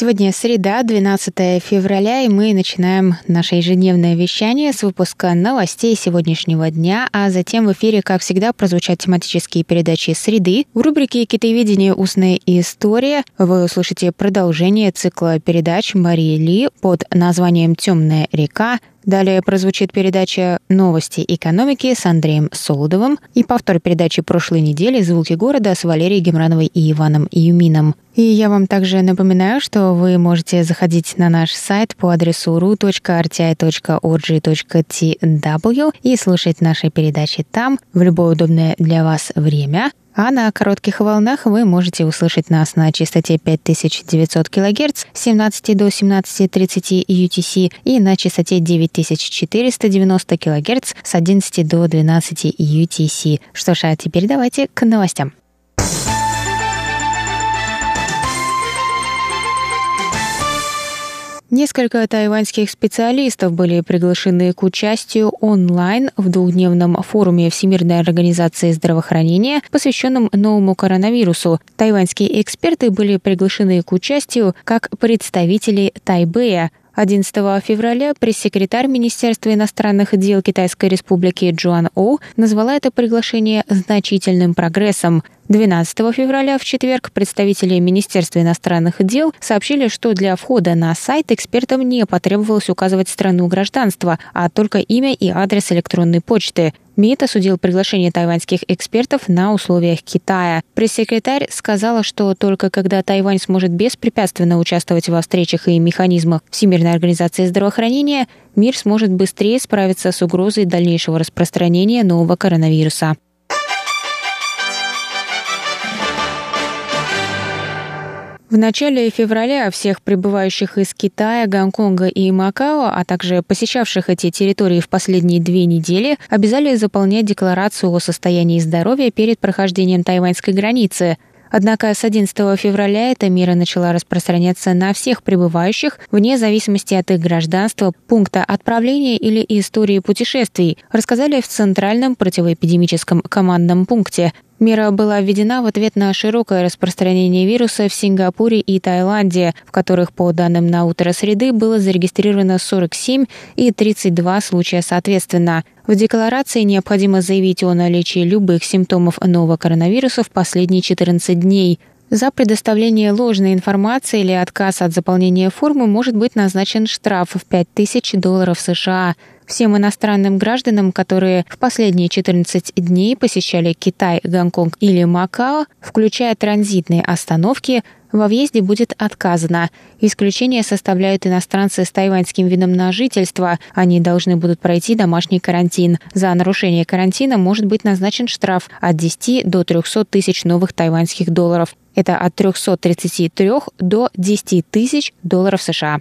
Сегодня среда, 12 февраля, и мы начинаем наше ежедневное вещание с выпуска новостей сегодняшнего дня, а затем в эфире, как всегда, прозвучат тематические передачи «Среды». В рубрике «Китаеведение. Устная история» вы услышите продолжение цикла передач Марии Ли под названием «Темная река», Далее прозвучит передача «Новости экономики» с Андреем Солодовым и повтор передачи прошлой недели «Звуки города» с Валерией Гемрановой и Иваном Юмином. И я вам также напоминаю, что вы можете заходить на наш сайт по адресу ru.rti.org.tw и слушать наши передачи там в любое удобное для вас время. А на коротких волнах вы можете услышать нас на частоте 5900 кГц с 17 до 17.30 UTC и на частоте 9490 кГц с 11 до 12 UTC. Что ж, а теперь давайте к новостям. Несколько тайваньских специалистов были приглашены к участию онлайн в двухдневном форуме Всемирной организации здравоохранения, посвященном новому коронавирусу. Тайваньские эксперты были приглашены к участию как представители Тайбэя, 11 февраля пресс-секретарь Министерства иностранных дел Китайской Республики Джоан Оу назвала это приглашение значительным прогрессом. 12 февраля в четверг представители Министерства иностранных дел сообщили, что для входа на сайт экспертам не потребовалось указывать страну гражданства, а только имя и адрес электронной почты. МИД осудил приглашение тайваньских экспертов на условиях Китая. Пресс-секретарь сказала, что только когда Тайвань сможет беспрепятственно участвовать во встречах и механизмах Всемирной организации здравоохранения, мир сможет быстрее справиться с угрозой дальнейшего распространения нового коронавируса. В начале февраля всех прибывающих из Китая, Гонконга и Макао, а также посещавших эти территории в последние две недели, обязали заполнять декларацию о состоянии здоровья перед прохождением тайваньской границы. Однако с 11 февраля эта мера начала распространяться на всех прибывающих, вне зависимости от их гражданства, пункта отправления или истории путешествий, рассказали в Центральном противоэпидемическом командном пункте. Мера была введена в ответ на широкое распространение вируса в Сингапуре и Таиланде, в которых, по данным на утро среды, было зарегистрировано 47 и 32 случая соответственно. В декларации необходимо заявить о наличии любых симптомов нового коронавируса в последние 14 дней. За предоставление ложной информации или отказ от заполнения формы может быть назначен штраф в 5000 долларов США. Всем иностранным гражданам, которые в последние 14 дней посещали Китай, Гонконг или Макао, включая транзитные остановки, во въезде будет отказано. Исключение составляют иностранцы с тайваньским видом на жительство. Они должны будут пройти домашний карантин. За нарушение карантина может быть назначен штраф от 10 до 300 тысяч новых тайваньских долларов. Это от 333 до 10 тысяч долларов США.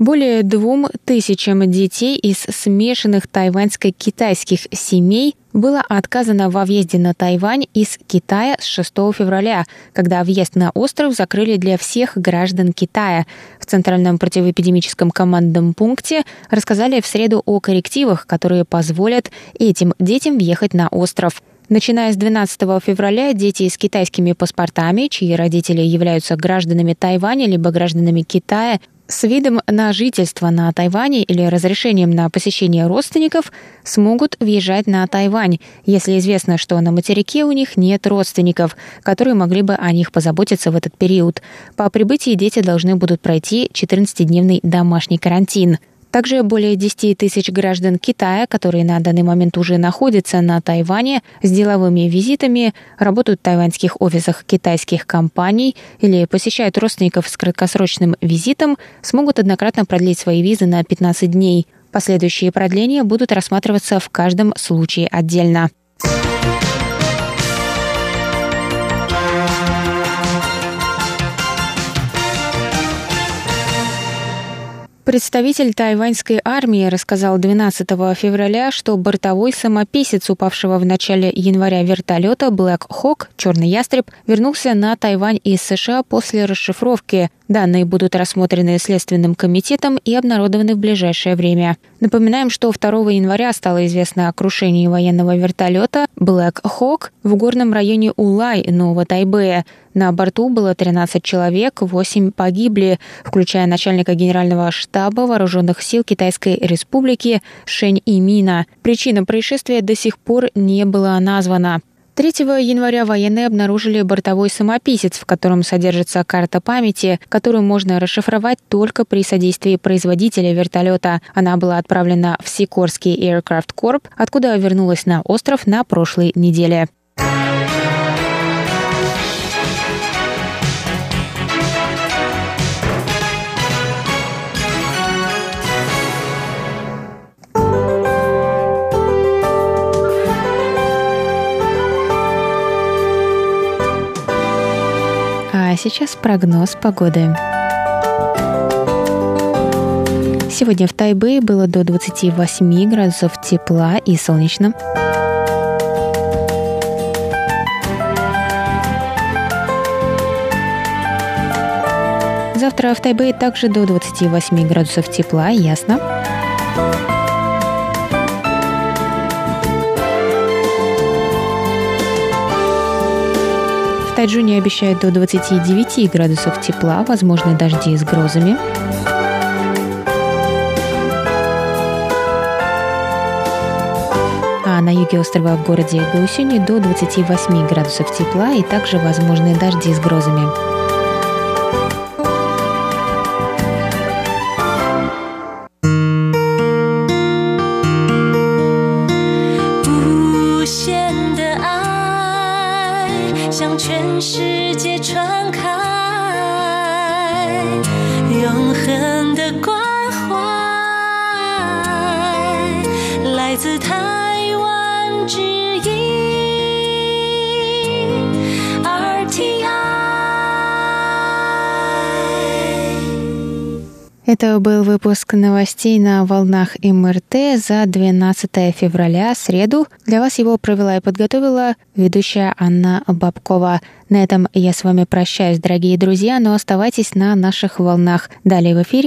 Более двум тысячам детей из смешанных тайваньско-китайских семей было отказано во въезде на Тайвань из Китая с 6 февраля, когда въезд на остров закрыли для всех граждан Китая. В Центральном противоэпидемическом командном пункте рассказали в среду о коррективах, которые позволят этим детям въехать на остров. Начиная с 12 февраля дети с китайскими паспортами, чьи родители являются гражданами Тайваня либо гражданами Китая, с видом на жительство на Тайване или разрешением на посещение родственников смогут въезжать на Тайвань, если известно, что на материке у них нет родственников, которые могли бы о них позаботиться в этот период. По прибытии дети должны будут пройти 14-дневный домашний карантин – также более 10 тысяч граждан Китая, которые на данный момент уже находятся на Тайване с деловыми визитами, работают в тайваньских офисах китайских компаний или посещают родственников с краткосрочным визитом, смогут однократно продлить свои визы на 15 дней. Последующие продления будут рассматриваться в каждом случае отдельно. Представитель тайваньской армии рассказал 12 февраля, что бортовой самописец упавшего в начале января вертолета Black Hawk, черный ястреб, вернулся на Тайвань из США после расшифровки. Данные будут рассмотрены Следственным комитетом и обнародованы в ближайшее время. Напоминаем, что 2 января стало известно о крушении военного вертолета Black Hawk в горном районе Улай, Нового Тайбэя. На борту было 13 человек, 8 погибли, включая начальника генерального штаба вооруженных сил Китайской Республики Шэнь Имина. Причина происшествия до сих пор не была названа. 3 января военные обнаружили бортовой самописец, в котором содержится карта памяти, которую можно расшифровать только при содействии производителя вертолета. Она была отправлена в Сикорский Aircraft Corp, откуда вернулась на остров на прошлой неделе. Сейчас прогноз погоды. Сегодня в Тайбэе было до 28 градусов тепла и солнечно. Завтра в Тайбэе также до 28 градусов тепла и ясно. В Тайджуне обещают до 29 градусов тепла, возможны дожди с грозами. А на юге острова в городе Гаусюни до 28 градусов тепла и также возможны дожди с грозами. Это был выпуск новостей на волнах МРТ за 12 февраля, среду. Для вас его провела и подготовила ведущая Анна Бабкова. На этом я с вами прощаюсь, дорогие друзья, но оставайтесь на наших волнах. Далее в эфире